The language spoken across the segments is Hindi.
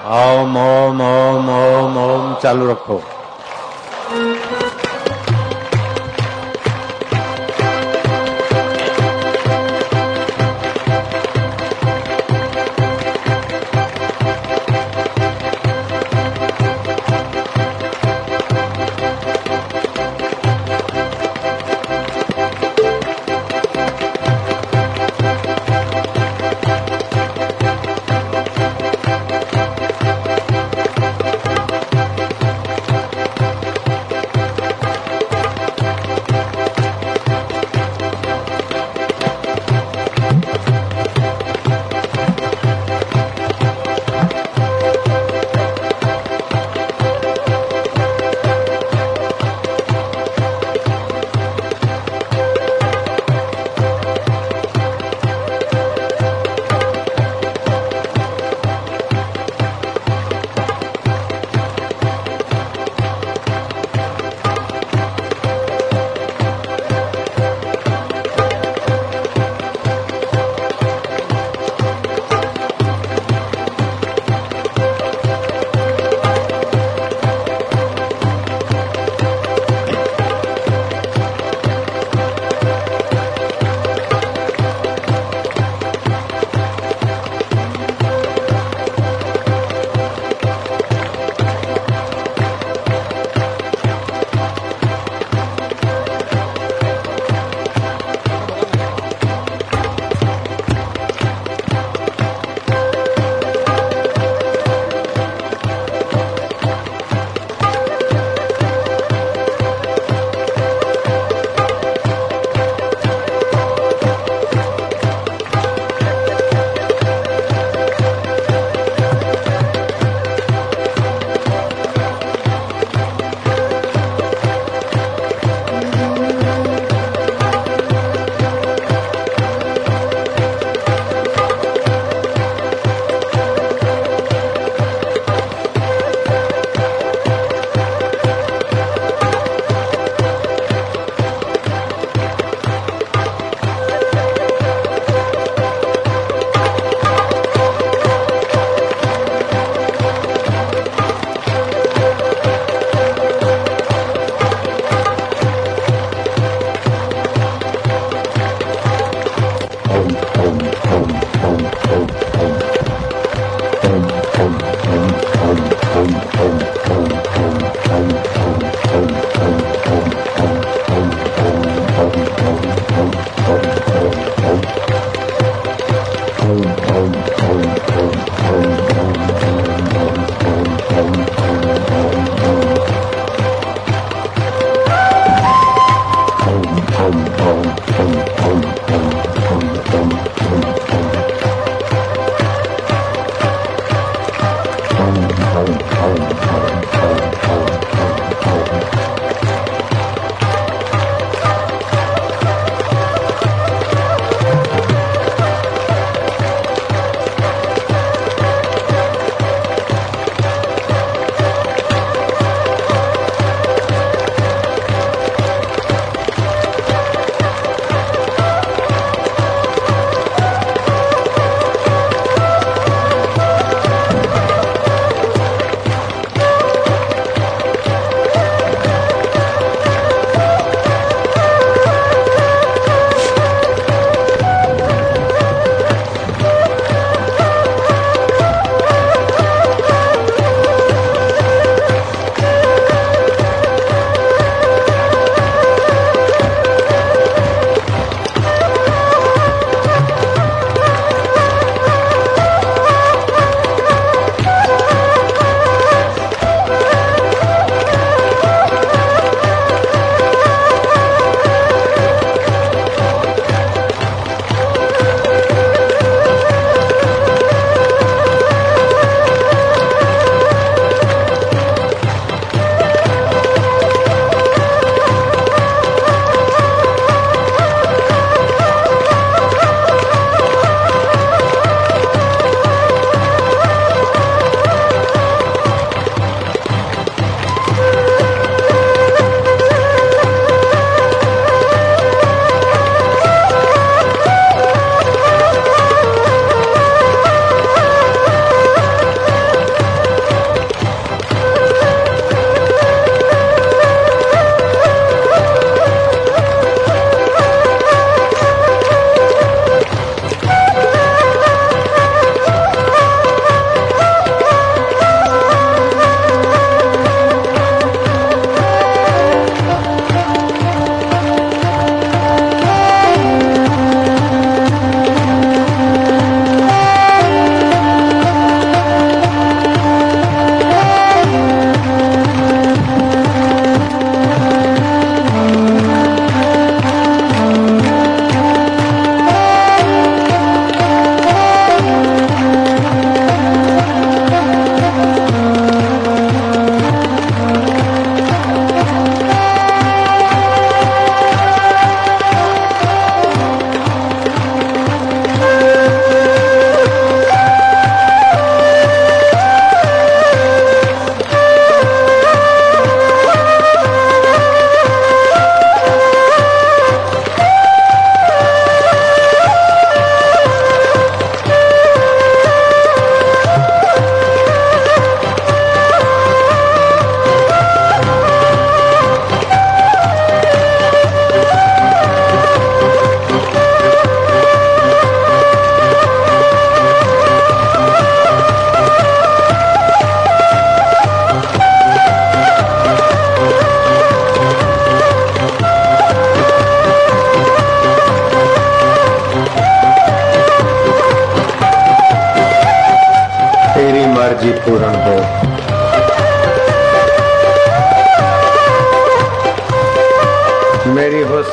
ओम ओम ओम ओम चालू रखो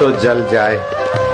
तो जल जाए।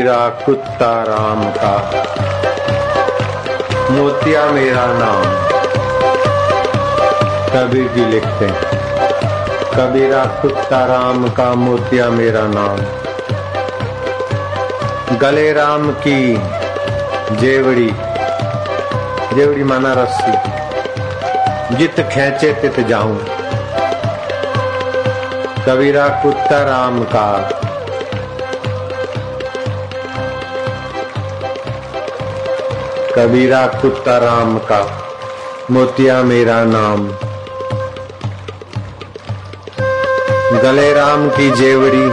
कबीरा कुत्ता राम का। मोतिया मेरा नाम। कबीर जी लिखते हैं। कबीरा कुत्ता राम का, मोतिया मेरा नाम। गले राम की जेवड़ी। जेवड़ी माना रस्सी। जित खेचे तित जाऊँ। कबीरा कुत्ता राम का। कबीरा कुत्ता राम का, मोतिया मेरा नाम। गले राम की जेवड़ी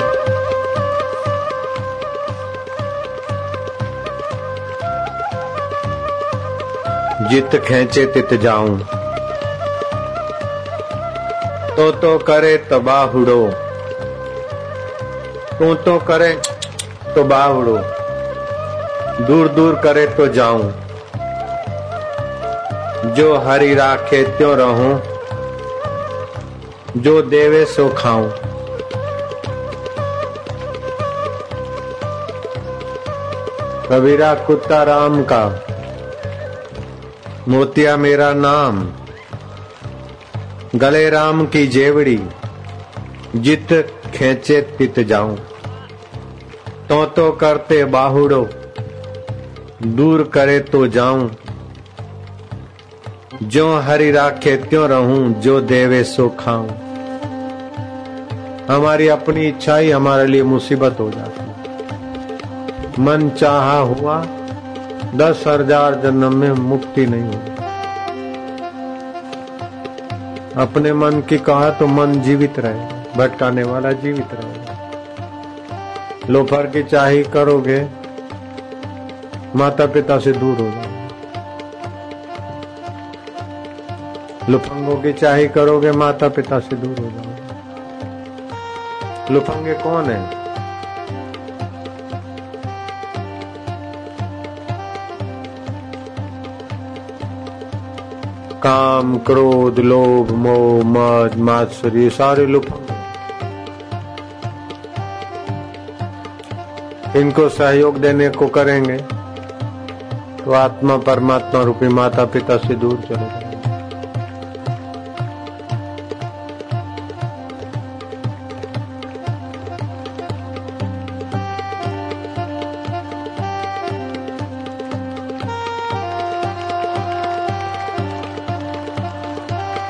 जित खेचे तित जाऊँ। तो तो करे तो बाहुड़ो तू तो करे तो बाहुड़ो दूर दूर करे तो जाऊँ। जो हरि राखे त्यो रहूँ, जो देवे सो खाऊं। कबीरा कुत्ता राम का, मोतिया मेरा नाम। गले राम की जेवड़ी, जित खेचे तित जाऊँ। तो तो करते बाहुड़ो, दूर करे तो जाऊँ। जो हरि राखे क्यों रहूँ, जो देवे सो खाऊं। हमारी अपनी इच्छा ही हमारे लिए मुसीबत हो जाती मन चाहा हुआ, दस हज़ार जन्म में मुक्ति नहीं होगी अपने मन की कहा तो मन जीवित रहे, भटकाने वाला जीवित रहे। लोफर की चाही करोगे माता पिता से दूर हो जाओगे लुफंगों की चाही करोगे माता पिता से दूर हो जाओगे। लुफंगे कौन है? काम, क्रोध, लोभ, मोह, मद मात्सर ये सारे लुफंगे इनको सहयोग देने को करेंगे तो आत्मा परमात्मा रूपी माता पिता से दूर चले जाएँगे।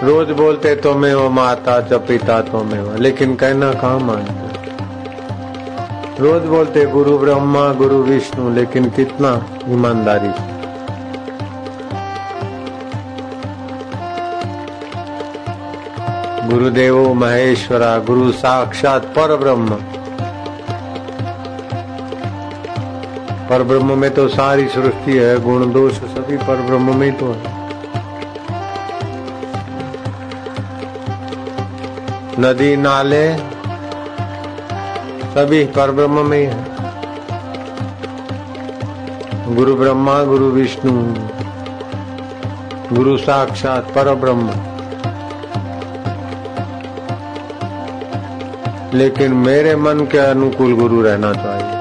रोज बोलते तो मैं वो माता च पिता तो मैं वो लेकिन कहना कहा मानते रोज बोलते, गुरु ब्रह्मा, गुरु विष्णु, लेकिन कितना ईमानदारी गुरुदेव महेश्वरा, गुरु साक्षात पर ब्रह्म पर ब्रह्म में तो सारी सृष्टि है, गुण दोष सभी पर ब्रह्म में तो है। नदी, नाले, सभी पर ब्रह्म में ही गुरु ब्रह्मा, गुरु विष्णु, गुरु साक्षात पर ब्रह्म लेकिन मेरे मन के अनुकूल गुरु रहना चाहिए।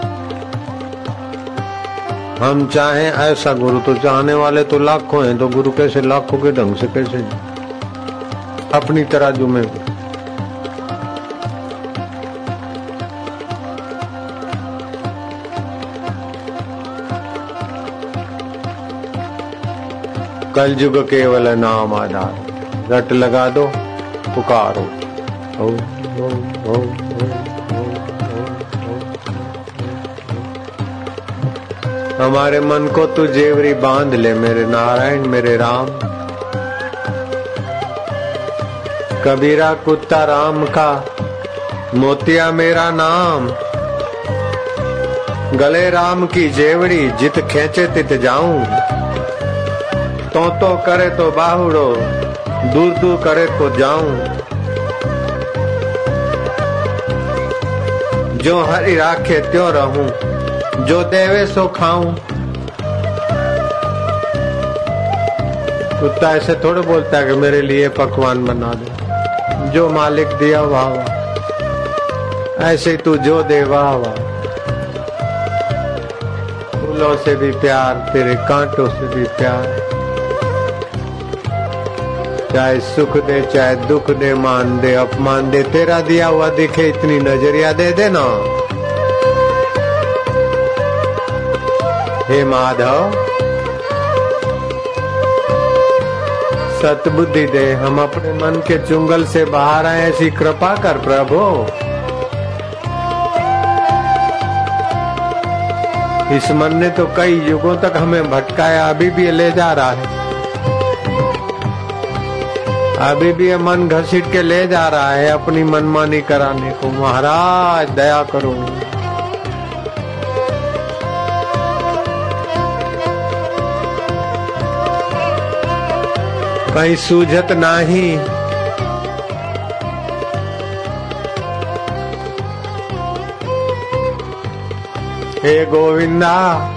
हम चाहें ऐसा गुरु तो चाहने वाले तो लाखों हैं तो गुरु कैसे लाखों के ढंग से कैसे अपनी तराजू में कल युग केवल नाम आधार। रट लगा दो, पुकारो। हमारे मन को तू जेवरी बाँध ले, मेरे नारायण, मेरे राम। कबीरा कुत्ता राम का, मोतिया मेरा नाम। गले राम की जेवड़ी जित खेचे तित जाऊँ। तो तो करे तो बाहुड़ो, दूर दूर करे तो जाऊँ। जो हरि राखे त्यों रहूँ, जो देवे सो खाऊं। कुत्ता ऐसे थोड़े बोलता है कि मेरे लिए पकवान बना दे। जो मालिक दिया वाह वाह ऐसे तू जो दे वाह वाह। फूलों से भी प्यार, तेरे कांटों से भी प्यार। चाहे सुख दे, चाहे दुख दे, मान दे, अपमान दे, तेरा दिया हुआ दिखे, इतनी नज़रिया दे देना। हे माधव, सतबुद्धि दे, हम अपने मन के चुंगल से बाहर आए, ऐसी कृपा कर प्रभु। इस मन ने तो कई युगों तक हमें भटकाया, अभी भी ले जा रहा है। अभी भी ये मन घसीट के ले जा रहा है अपनी मनमानी कराने को। महाराज, दया करो। कहीं सूझत नाही। हे गोविंदा